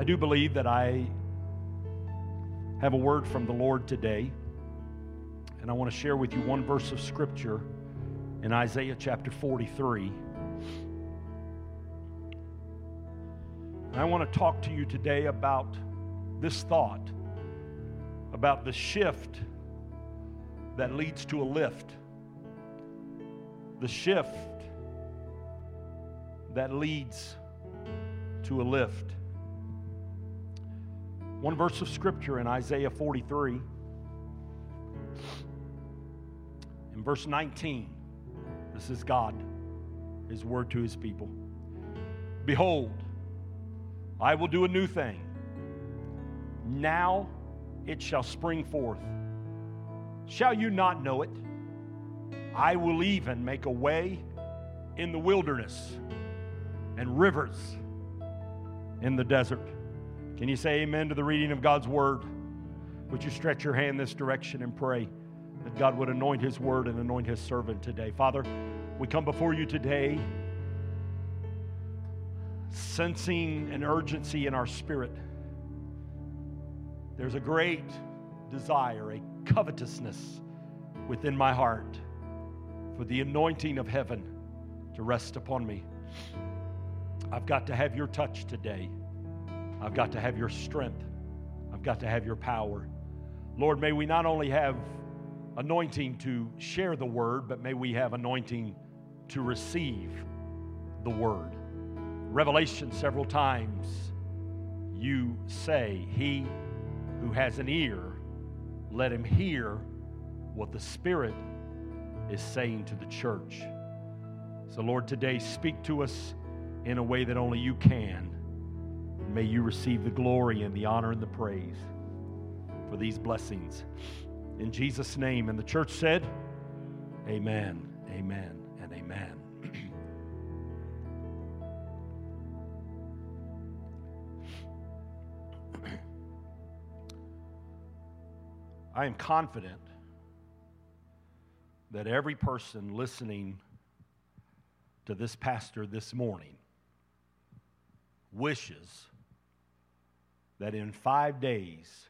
I do believe that I have a word from the Lord today, and I want to share with you one verse of Scripture in Isaiah chapter 43. I want to talk to you today about this thought, about the shift that leads to a lift. The shift that leads to a lift. One verse of scripture in Isaiah 43, in verse 19, this is God, His word to His people. Behold, I will do a new thing. Now it shall spring forth. Shall you not know it? I will even make a way in the wilderness and rivers in the desert. Can you say amen to the reading of God's word? Would you stretch your hand this direction and pray that God would anoint his word and anoint his servant today? Father, we come before you today sensing an urgency in our spirit. There's a great desire, a covetousness within my heart for the anointing of heaven to rest upon me. I've got to have your touch today. I've got to have your strength. I've got to have your power. Lord, may we not only have anointing to share the word, but may we have anointing to receive the word. Revelation, several times, you say, He who has an ear, let him hear what the Spirit is saying to the church. So, Lord, today speak to us in a way that only you can. May you receive the glory and the honor and the praise for these blessings. In Jesus' name. And the church said, Amen, amen, and amen. I am confident that every person listening to this pastor this morning wishes that in five days,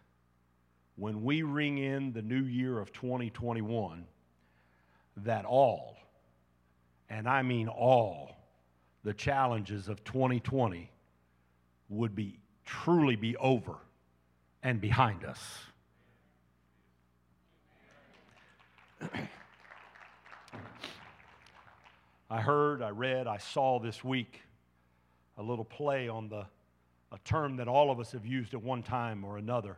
when we ring in the new year of 2021, that all, and I mean all, the challenges of 2020 would be truly be over and behind us. I heard, I read, I saw this week a little play on the a term that all of us have used at one time or another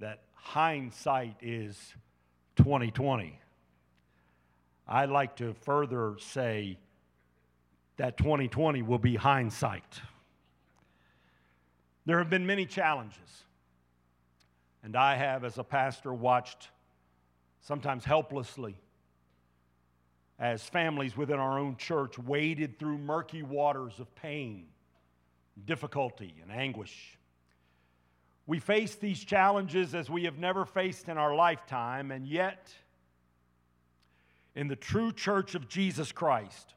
that hindsight is 2020. I'd like to further say that 2020 will be hindsight. There have been many challenges, and I have, as a pastor, watched sometimes helplessly as families within our own church waded through murky waters of pain, difficulty, and anguish. We face these challenges as we have never faced in our lifetime, and yet, in the true church of Jesus Christ,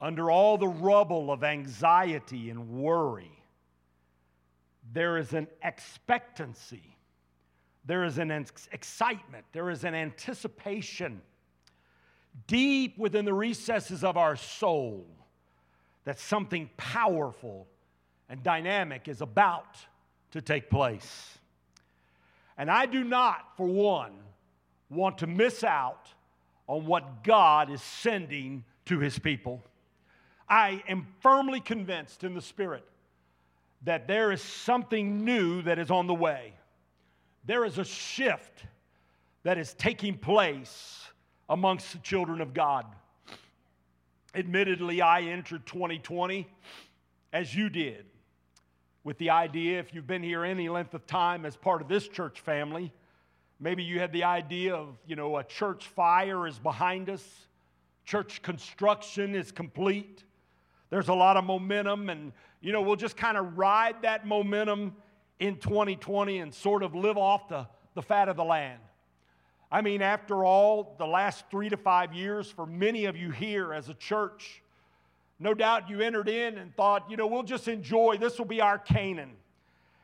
under all the rubble of anxiety and worry, there is an expectancy, there is an excitement, there is an anticipation deep within the recesses of our soul that something powerful and dynamic is about to take place. And I do not, for one, want to miss out on what God is sending to his people. I am firmly convinced in the Spirit that there is something new that is on the way. There is a shift that is taking place amongst the children of God. Admittedly, I entered 2020 as you did, with the idea if you've been here any length of time as part of this church family, maybe you had the idea of, you know, a church fire is behind us, church construction is complete. There's a lot of momentum, and, you know, we'll just kind of ride that momentum in 2020 and sort of live off the, the fat of the land. I mean, after all, the last three to five years, for many of you here as a church, No doubt you entered in and thought, you know, we'll just enjoy, this will be our Canaan.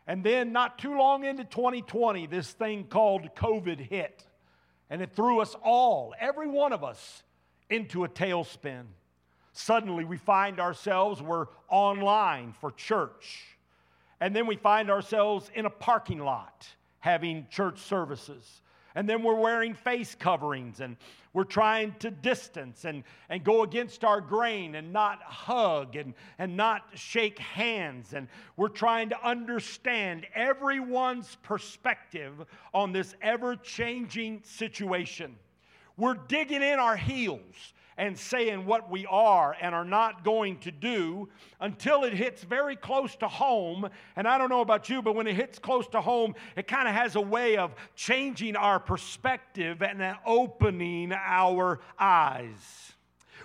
And then, not too long into 2020, this thing called COVID hit. And it threw us all, every one of us, into a tailspin. Suddenly, we find ourselves, we're online for church. And then we find ourselves in a parking lot having church services. And then we're wearing face coverings and we're trying to distance and, and go against our grain and not hug and, and not shake hands. And we're trying to understand everyone's perspective on this ever changing situation. We're digging in our heels and saying what we are and are not going to do until it hits very close to home. And I don't know about you, but when it hits close to home, it kind of has a way of changing our perspective and opening our eyes.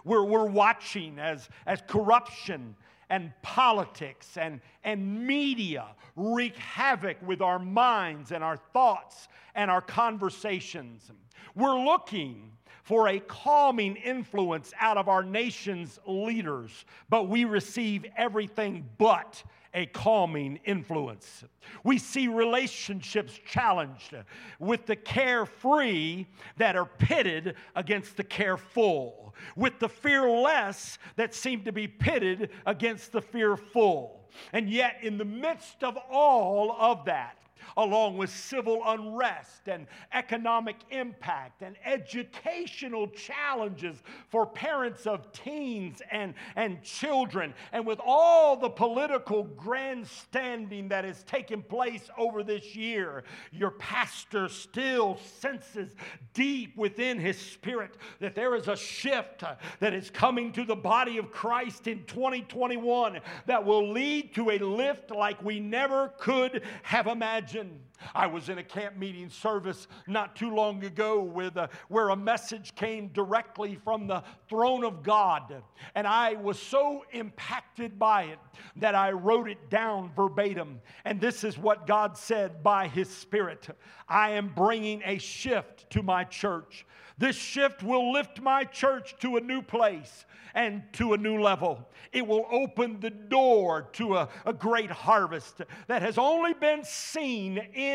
We're, we're watching as, as corruption and politics and, and media wreak havoc with our minds and our thoughts and our conversations. We're looking for a calming influence out of our nation's leaders, but we receive everything but a calming influence. We see relationships challenged with the carefree that are pitted against the careful, with the fearless that seem to be pitted against the fearful. And yet, in the midst of all of that, along with civil unrest and economic impact and educational challenges for parents of teens and, and children, and with all the political grandstanding that has taken place over this year, your pastor still senses deep within his spirit that there is a shift uh, that is coming to the body of Christ in 2021 that will lead to a lift like we never could have imagined religion I was in a camp meeting service not too long ago with a, where a message came directly from the throne of God. And I was so impacted by it that I wrote it down verbatim. And this is what God said by His Spirit I am bringing a shift to my church. This shift will lift my church to a new place and to a new level. It will open the door to a, a great harvest that has only been seen in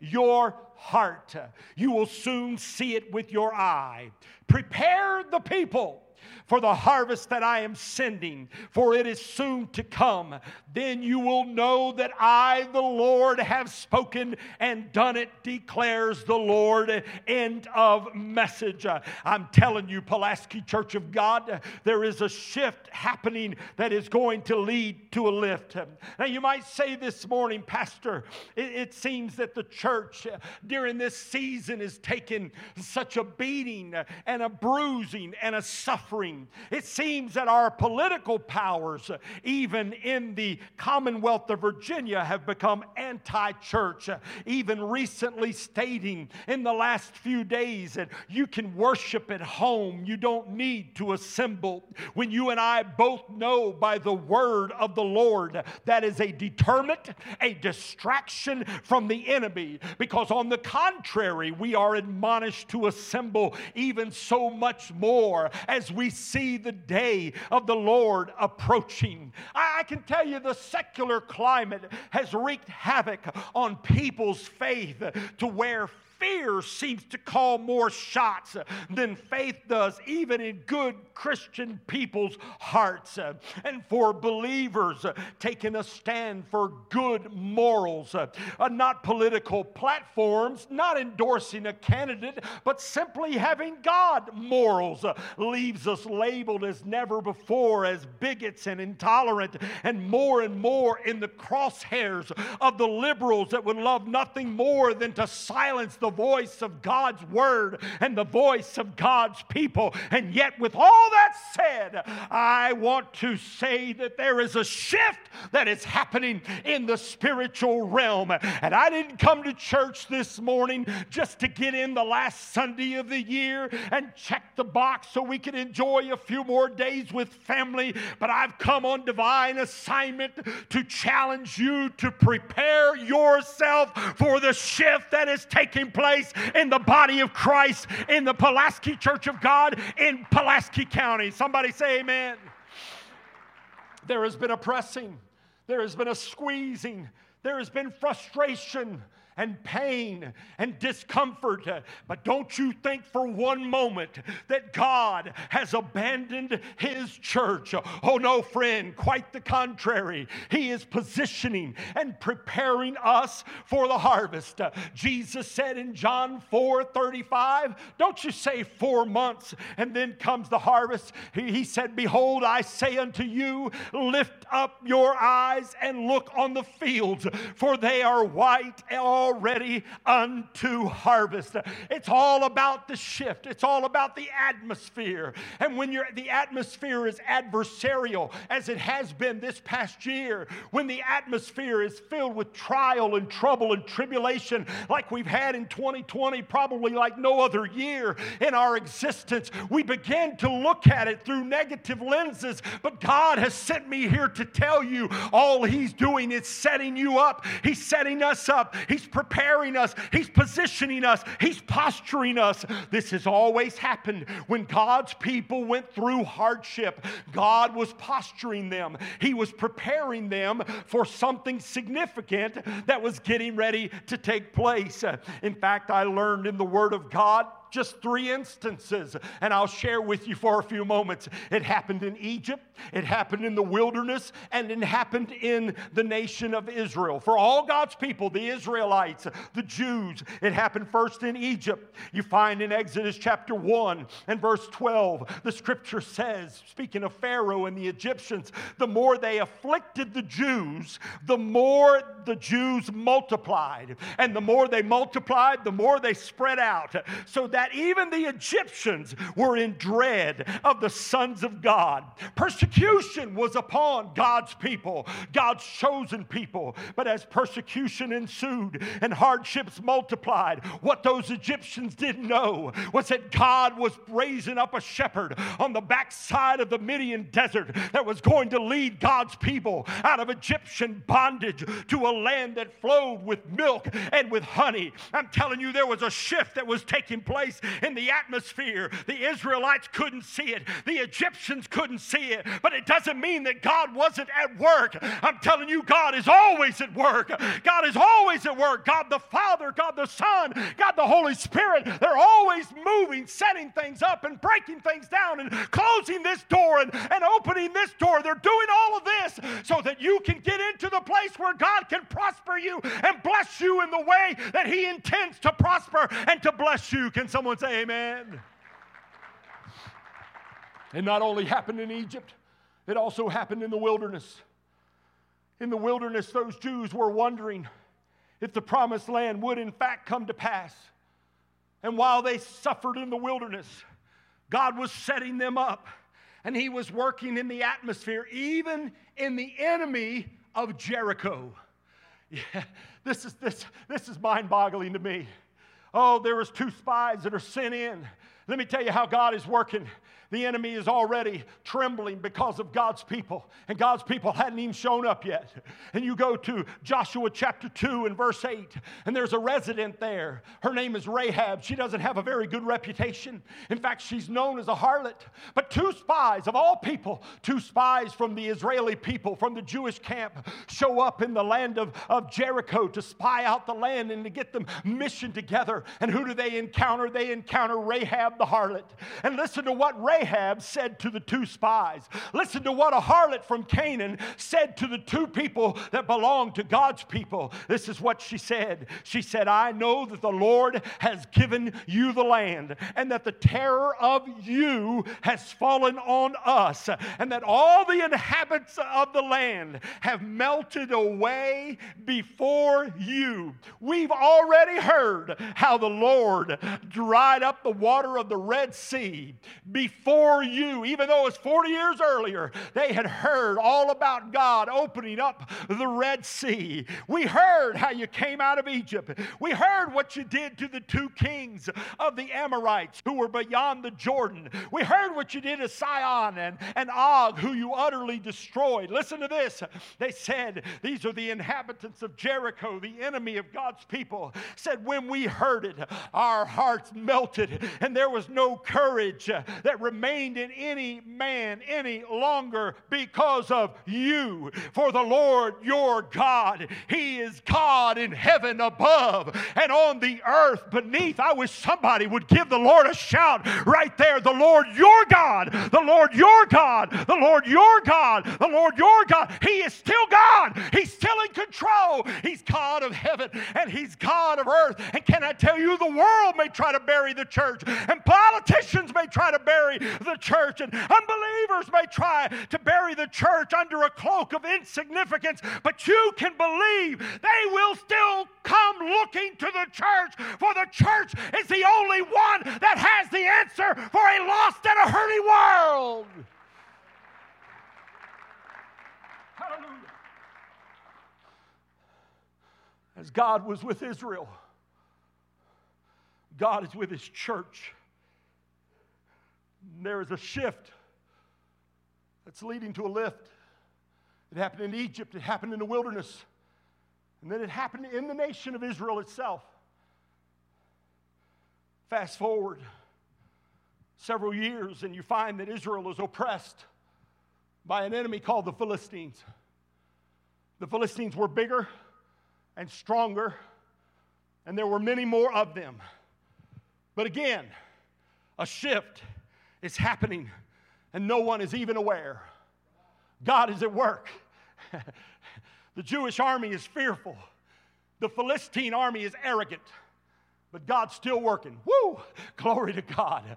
your heart. You will soon see it with your eye. Prepare the people for the harvest that I am sending, for it is soon to come. Then you will know that I, the Lord, have spoken and done it, declares the Lord. End of message. I'm telling you, Pulaski Church of God, there is a shift happening that is going to lead to a lift. Now, you might say this morning, Pastor, it, it seems that the church during this season is taking such a beating and a bruising and a suffering. It seems that our political powers, even in the Commonwealth of Virginia, have become anti church, even recently stating in the last few days that you can worship at home, you don't need to assemble. When you and I both know by the word of the Lord that is a deterrent, a distraction from the enemy, because on the contrary, we are admonished to assemble even so much more as we see the day of the Lord approaching. I, can tell you the secular climate has wreaked havoc on people's faith to where fear seems to call more shots than faith does, even in good Christian people's hearts. And for believers taking a stand for good morals, uh, not political platforms, not endorsing a candidate, but simply having God morals uh, leaves us labeled as never before as bigots and intolerant, and more and more in the crosshairs of the liberals that would love nothing more than to silence the voice of God's word and the voice of God's people. And yet, with all that said, I want to say that there is a shift that is happening in the spiritual realm. And I didn't come to church this morning just to get in the last Sunday of the year and check the box so we can enjoy a few more days with family, but I've come on divine assignment to challenge you to prepare yourself for the shift that is taking place in the body of Christ in the Pulaski Church of God in Pulaski County. Somebody say amen. There has been a pressing, there has been a squeezing, there has been frustration and pain and discomfort. But don't you think for one moment that God has abandoned His church. Oh, no, friend, quite the contrary. He is positioning and preparing us for the harvest. Jesus said in John 4 35, don't you say four months and then comes the harvest. He said, Behold, I say unto you, lift up your eyes and look on the fields, for they are white already unto harvest. It's all about the shift, it's all about the atmosphere. And when you're, the atmosphere is adversarial, as it has been this past year, when the atmosphere is filled with trial and trouble and tribulation, like we've had in 2020, probably like no other year in our existence, we begin to look at it through negative lenses. But God has sent me here to tell you all He's doing is setting you up. He's setting us up. He's preparing us. He's positioning us. He's posturing us. This has always happened when God's people went through hardship. God was posturing them, He was preparing them for something significant that was getting ready to take place. In fact, I learned in the Word of God just three instances, and I'll share with you for a few moments. It happened in Egypt, it happened in the wilderness, and it happened in the nation of Israel. For all God's people, the Israelites, the Jews, it happened first in Egypt. You find in Exodus chapter 1 and verse 12, the scripture says, speaking of Pharaoh and the Egyptians, the more they afflicted the Jews, the more the Jews multiplied. And the more they multiplied, the more they spread out. So that that even the Egyptians were in dread of the sons of God. Persecution was upon God's people, God's chosen people. But as persecution ensued and hardships multiplied, what those Egyptians didn't know was that God was raising up a shepherd on the backside of the Midian desert that was going to lead God's people out of Egyptian bondage to a land that flowed with milk and with honey. I'm telling you, there was a shift that was taking place place in the atmosphere. The Israelites couldn't see it, the Egyptians couldn't see it, but it doesn't mean that God wasn't at work. I'm telling you, God is always at work. God is always at work. God the Father, God the Son, God the Holy Spirit, they're always moving, setting things up and breaking things down and closing this door and, and opening this door. They're doing all of this so that you can get into the place where God can prosper you and bless you in the way that He intends to prosper and to bless you. Can someone say amen? It not only happened in Egypt, it also happened in the wilderness. In the wilderness, those Jews were wondering if the promised land would in fact come to pass. And while they suffered in the wilderness, God was setting them up and He was working in the atmosphere, even in the enemy of Jericho. Yeah, this is, this, this is mind boggling to me. Oh, there was two spies that are sent in. Let me tell you how God is working. The enemy is already trembling because of God's people, and God's people hadn't even shown up yet. And you go to Joshua chapter 2 and verse 8, and there's a resident there. Her name is Rahab. She doesn't have a very good reputation. In fact, she's known as a harlot. But two spies, of all people, two spies from the Israeli people, from the Jewish camp, show up in the land of, of Jericho to spy out the land and to get them mission together. And who do they encounter? They encounter Rahab the harlot. And listen to what Rahab Rahab said to the two spies. Listen to what a harlot from Canaan said to the two people that belonged to God's people. This is what she said. She said, I know that the Lord has given you the land, and that the terror of you has fallen on us, and that all the inhabitants of the land have melted away before you. We've already heard how the Lord dried up the water of the Red Sea before before you, even though it's 40 years earlier, they had heard all about God opening up the Red Sea. We heard how you came out of Egypt. We heard what you did to the two kings of the Amorites who were beyond the Jordan. We heard what you did to Sihon and, and Og, who you utterly destroyed. Listen to this. They said, These are the inhabitants of Jericho, the enemy of God's people. Said, When we heard it, our hearts melted, and there was no courage that remained in any man any longer because of you. For the Lord your God, He is God in heaven above and on the earth beneath. I wish somebody would give the Lord a shout right there. The Lord your God, the Lord your God, the Lord your God, the Lord your God. He is still God. He's still in control. He's God of heaven and He's God of earth. And can I tell you, the world may try to bury the church, and politicians may try to bury the church, and unbelievers may try to bury the church under a cloak of insignificance, but you can believe they will still come looking to the church, for the church is the only one that has the answer for a lost and a hurting world. Hallelujah. As God was with Israel, God is with His church. There is a shift that's leading to a lift. It happened in Egypt, it happened in the wilderness, and then it happened in the nation of Israel itself. Fast forward several years, and you find that Israel is oppressed by an enemy called the Philistines. The Philistines were bigger and stronger, and there were many more of them. But again, a shift is happening, and no one is even aware. God is at work. the Jewish army is fearful, the Philistine army is arrogant, but God's still working. Woo! Glory to God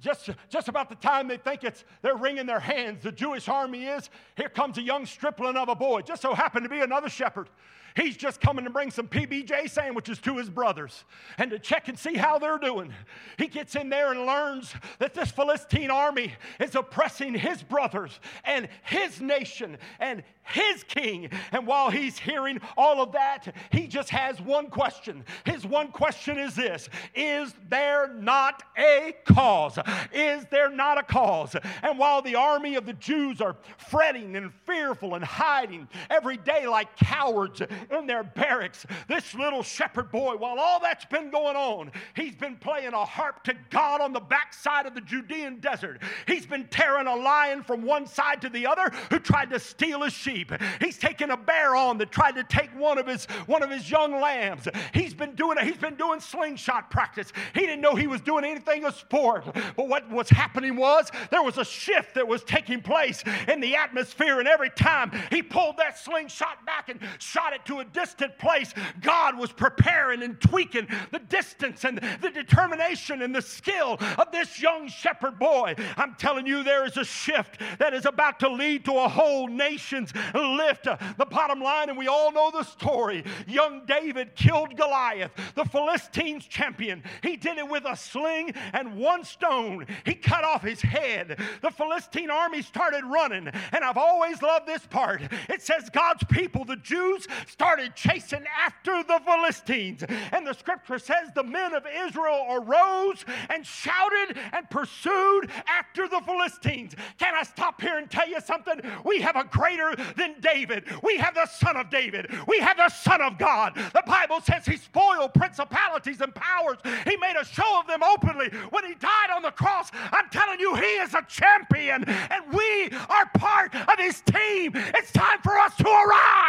just, just about the time they think it's they're wringing their hands, the Jewish army is, here comes a young stripling of a boy. Just so happened to be another shepherd. He's just coming to bring some PBJ sandwiches to his brothers and to check and see how they're doing. He gets in there and learns that this Philistine army is oppressing his brothers and his nation and his king. And while he's hearing all of that, he just has one question. His one question is this Is there not a cause? Is there not a cause? And while the army of the Jews are fretting and fearful and hiding every day like cowards in their barracks, this little shepherd boy, while all that's been going on, he's been playing a harp to God on the backside of the Judean desert. He's been tearing a lion from one side to the other who tried to steal his sheep. He's taken a bear on that tried to take one of his one of his young lambs. He's been doing he's been doing slingshot practice. He didn't know he was doing anything of sport. But what was happening was there was a shift that was taking place in the atmosphere, and every time he pulled that slingshot back and shot it to a distant place, God was preparing and tweaking the distance and the determination and the skill of this young shepherd boy. I'm telling you, there is a shift that is about to lead to a whole nation's lift. The bottom line, and we all know the story young David killed Goliath, the Philistines' champion. He did it with a sling and one stone. He cut off his head. The Philistine army started running, and I've always loved this part. It says God's people, the Jews, started chasing after the Philistines. And the scripture says the men of Israel arose and shouted and pursued after the Philistines. Can I stop here and tell you something? We have a greater than David. We have the Son of David. We have the Son of God. The Bible says he spoiled principalities and powers. He made a show of them openly when he died on the cross. I'm telling you, he is a champion, and we are part of his team. It's time for us to arise.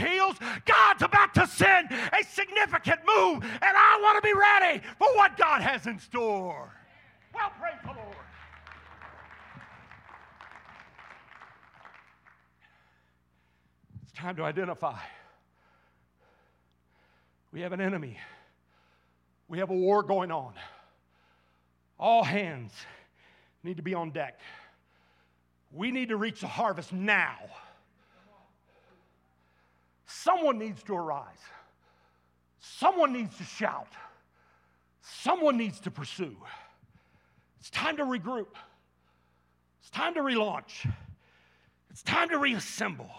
Heels. God's about to send a significant move, and I want to be ready for what God has in store. Well, praise the Lord. It's time to identify. We have an enemy. We have a war going on. All hands need to be on deck. We need to reach the harvest now. Someone needs to arise. Someone needs to shout. Someone needs to pursue. It's time to regroup. It's time to relaunch. It's time to reassemble.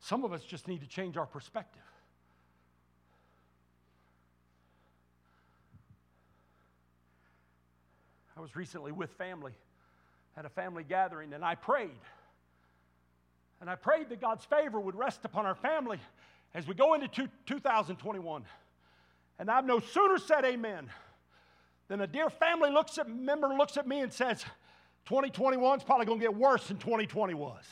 Some of us just need to change our perspective. I was recently with family, had a family gathering, and I prayed. And I prayed that God's favor would rest upon our family as we go into two, 2021. And I've no sooner said amen than a dear family looks at, member looks at me and says, 2021 is probably going to get worse than 2020 was.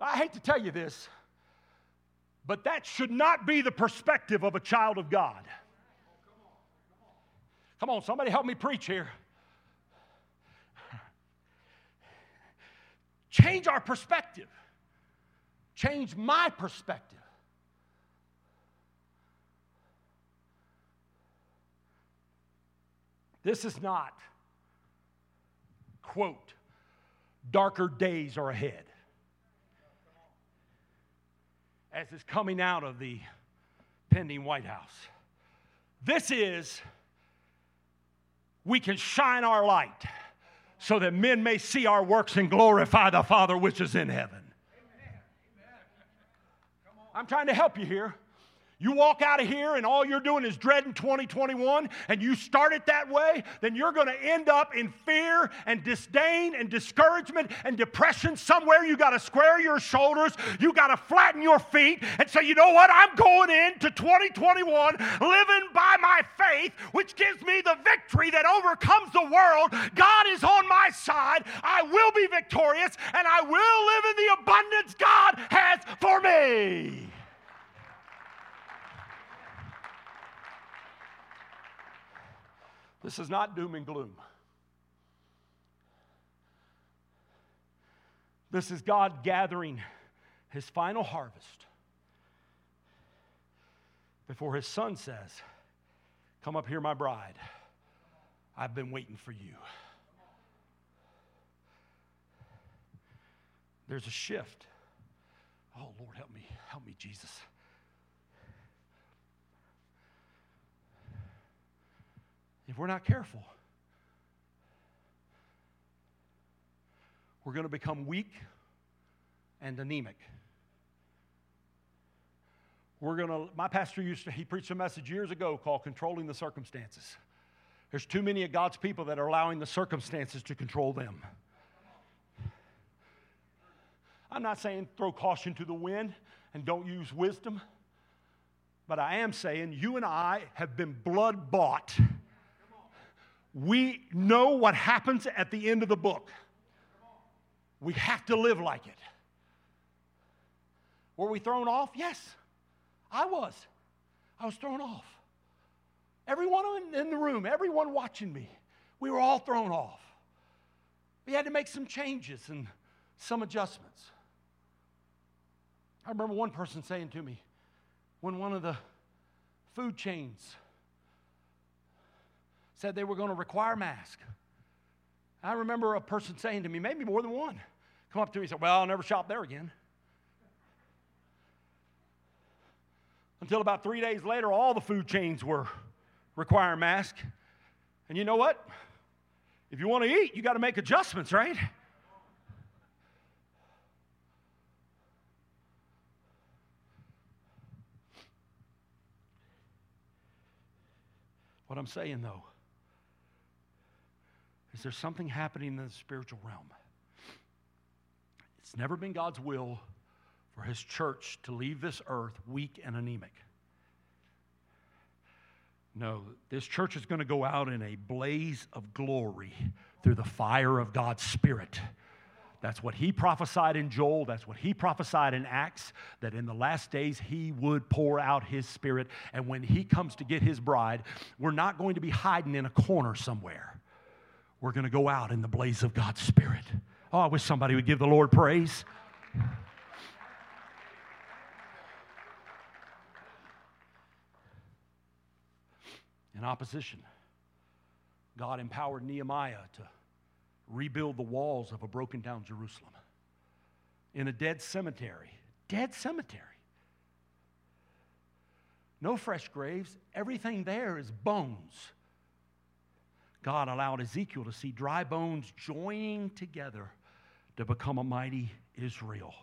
I hate to tell you this, but that should not be the perspective of a child of God. Come on, somebody help me preach here. Change our perspective. Change my perspective. This is not, quote, darker days are ahead. As is coming out of the pending White House. This is, we can shine our light so that men may see our works and glorify the Father which is in heaven. I'm trying to help you here. You walk out of here and all you're doing is dreading 2021 and you start it that way, then you're going to end up in fear and disdain and discouragement and depression somewhere. You got to square your shoulders, you got to flatten your feet and say, you know what? I'm going into 2021 living by my faith, which gives me the victory that overcomes the world. God is on my side. I will be victorious and I will live in the abundance God has for me. This is not doom and gloom. This is God gathering his final harvest before his son says, Come up here, my bride. I've been waiting for you. There's a shift. Oh, Lord, help me. Help me, Jesus. If we're not careful, we're going to become weak and anemic. We're going to, my pastor used to, he preached a message years ago called Controlling the Circumstances. There's too many of God's people that are allowing the circumstances to control them. I'm not saying throw caution to the wind and don't use wisdom, but I am saying you and I have been blood bought we know what happens at the end of the book. We have to live like it. Were we thrown off? Yes, I was. I was thrown off. Everyone in the room, everyone watching me, we were all thrown off. We had to make some changes and some adjustments. I remember one person saying to me when one of the food chains said they were going to require masks. I remember a person saying to me, maybe more than one, come up to me and said, Well, I'll never shop there again. Until about three days later, all the food chains were requiring masks. And you know what? If you want to eat, you got to make adjustments, right? What I'm saying though, is there something happening in the spiritual realm? It's never been God's will for his church to leave this earth weak and anemic. No, this church is going to go out in a blaze of glory through the fire of God's Spirit. That's what he prophesied in Joel. That's what he prophesied in Acts, that in the last days he would pour out his spirit. And when he comes to get his bride, we're not going to be hiding in a corner somewhere we're going to go out in the blaze of God's Spirit. Oh, I wish somebody would give the Lord praise. In opposition, God empowered Nehemiah to rebuild the walls of a broken down Jerusalem in a dead cemetery. Dead cemetery. No fresh graves. Everything there is bones. God allowed Ezekiel to see dry bones joining together to become a mighty Israel.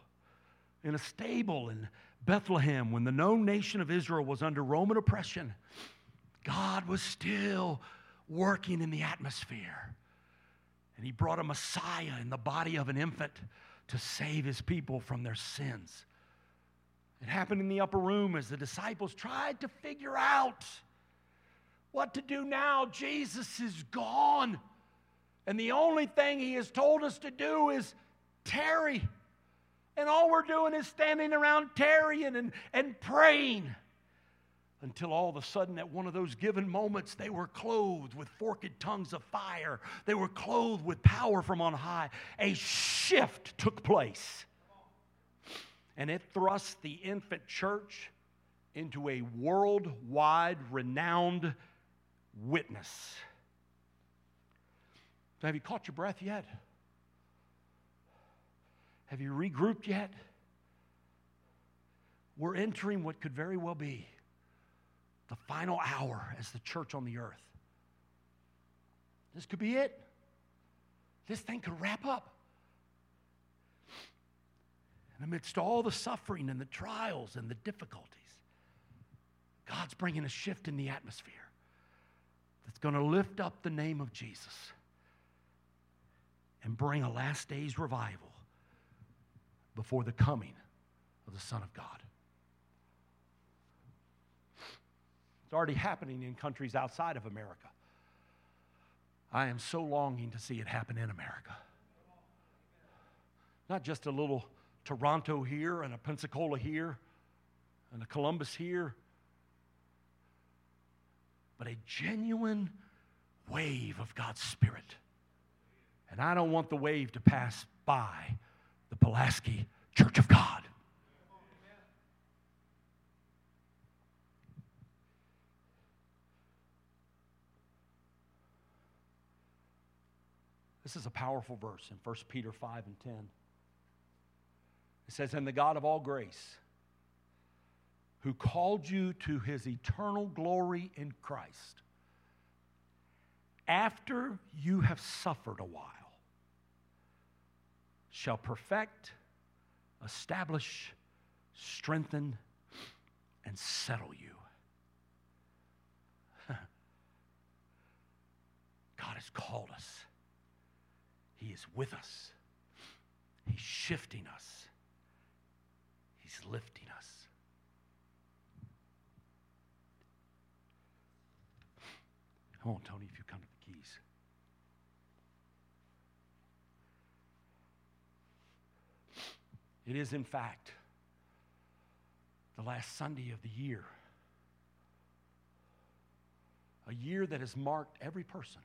In a stable in Bethlehem, when the known nation of Israel was under Roman oppression, God was still working in the atmosphere. And he brought a Messiah in the body of an infant to save his people from their sins. It happened in the upper room as the disciples tried to figure out what to do now. Jesus is gone. And the only thing he has told us to do is tarry. And all we're doing is standing around tarrying and, and praying. Until all of a sudden, at one of those given moments, they were clothed with forked tongues of fire. They were clothed with power from on high. A shift took place. And it thrust the infant church into a worldwide renowned witness. So have you caught your breath yet? Have you regrouped yet? We're entering what could very well be the final hour as the church on the earth. This could be it. This thing could wrap up. And amidst all the suffering and the trials and the difficulties, God's bringing a shift in the atmosphere that's going to lift up the name of Jesus and bring a last days revival before the coming of the Son of God. It's already happening in countries outside of America. I am so longing to see it happen in America. Not just a little Toronto here and a Pensacola here and a Columbus here, but a genuine wave of God's Spirit. And I don't want the wave to pass by the Pulaski Church of God. This is a powerful verse in 1 Peter 5 and 10. It says, And the God of all grace, who called you to his eternal glory in Christ, after you have suffered a while, shall perfect, establish, strengthen, and settle you. God has called us. He is with us. He's shifting us. He's lifting us. Come on, Tony, if you come to the keys. It is, in fact, the last Sunday of the year. A year that has marked every person.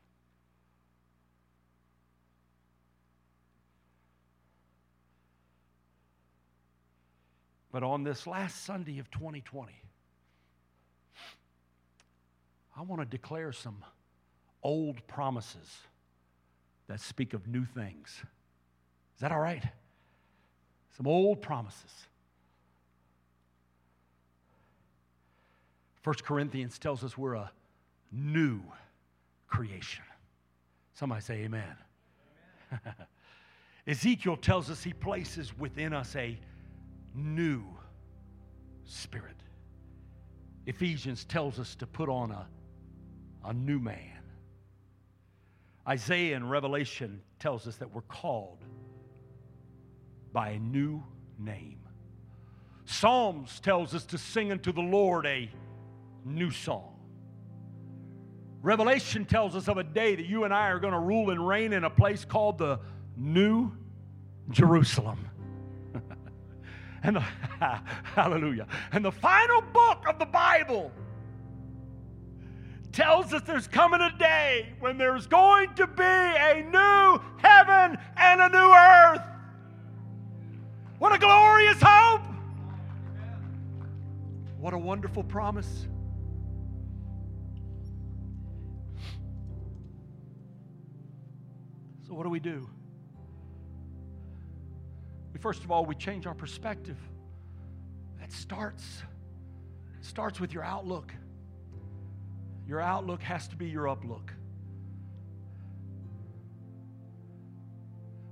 But on this last Sunday of 2020, I want to declare some old promises that speak of new things. Is that all right? Some old promises. 1 Corinthians tells us we're a new creation. Somebody say amen. amen. Ezekiel tells us he places within us a new spirit. Ephesians tells us to put on a, a new man. Isaiah in Revelation tells us that we're called by a new name. Psalms tells us to sing unto the Lord a new song. Revelation tells us of a day that you and I are going to rule and reign in a place called the New Jerusalem. and the, hallelujah. And the final book of the Bible tells us there's coming a day when there's going to be a new heaven and a new earth. What a glorious hope! What a wonderful promise. So, what do we do? We, first of all, we change our perspective. That starts, starts with your outlook. Your outlook has to be your uplook.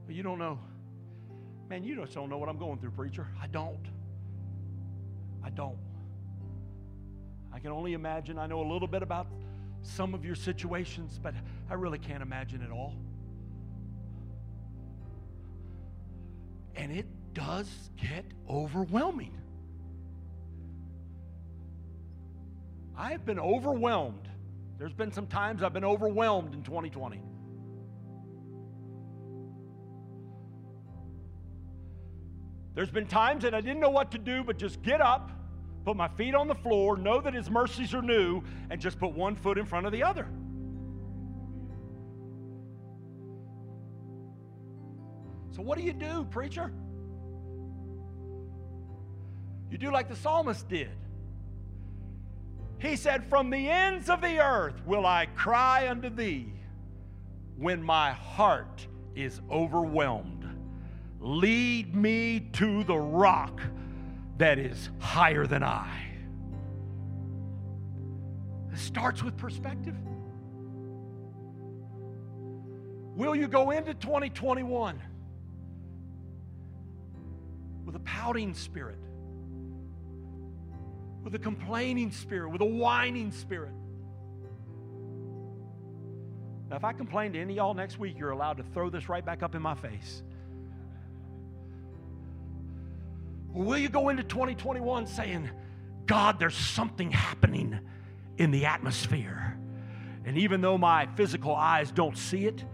But you don't know. Man, you just don't know what I'm going through, preacher. I don't. I don't. I can only imagine. I know a little bit about some of your situations, but I really can't imagine it all. And it does get overwhelming. I have been overwhelmed. There's been some times I've been overwhelmed in 2020. There's been times that I didn't know what to do but just get up, put my feet on the floor, know that His mercies are new, and just put one foot in front of the other. So, what do you do, preacher? You do like the psalmist did. He said, From the ends of the earth will I cry unto thee when my heart is overwhelmed. Lead me to the rock that is higher than I. It starts with perspective. Will you go into 2021 with a pouting spirit, with a complaining spirit, with a whining spirit? Now, if I complain to any of y'all next week, you're allowed to throw this right back up in my face. Will you go into 2021 saying, God, there's something happening in the atmosphere? And even though my physical eyes don't see it,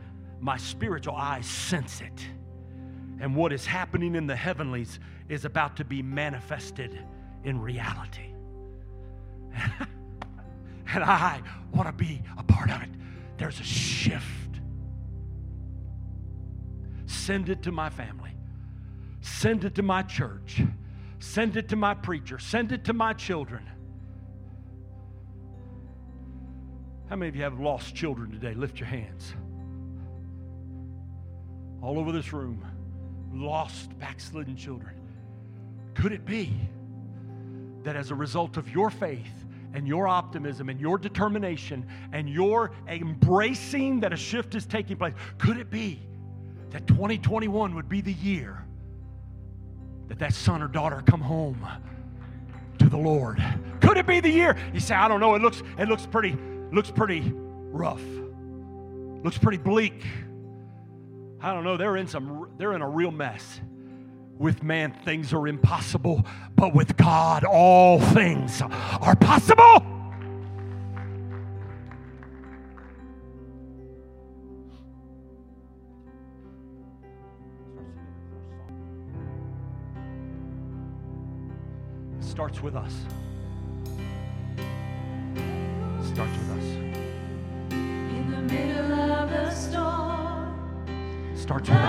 my spiritual eyes sense it. And what is happening in the heavenlies is about to be manifested in reality. and I want to be a part of it. There's a shift. Send it to my family. Send it to my church. Send it to my preacher. Send it to my children. How many of you have lost children today? Lift your hands. All over this room, lost, backslidden children. Could it be that as a result of your faith and your optimism and your determination and your embracing that a shift is taking place, could it be that 2021 would be the year that that son or daughter come home to the Lord. Could it be the year? You say, I don't know. It looks, it looks pretty, looks pretty rough. Looks pretty bleak. I don't know. They're in some they're in a real mess. With man, things are impossible, but with God, all things are possible. starts with us. starts with us. In the middle of the storm, starts with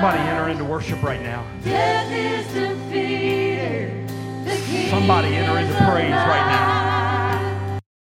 Somebody enter into worship right now. Death is defeated. The Somebody enter into praise right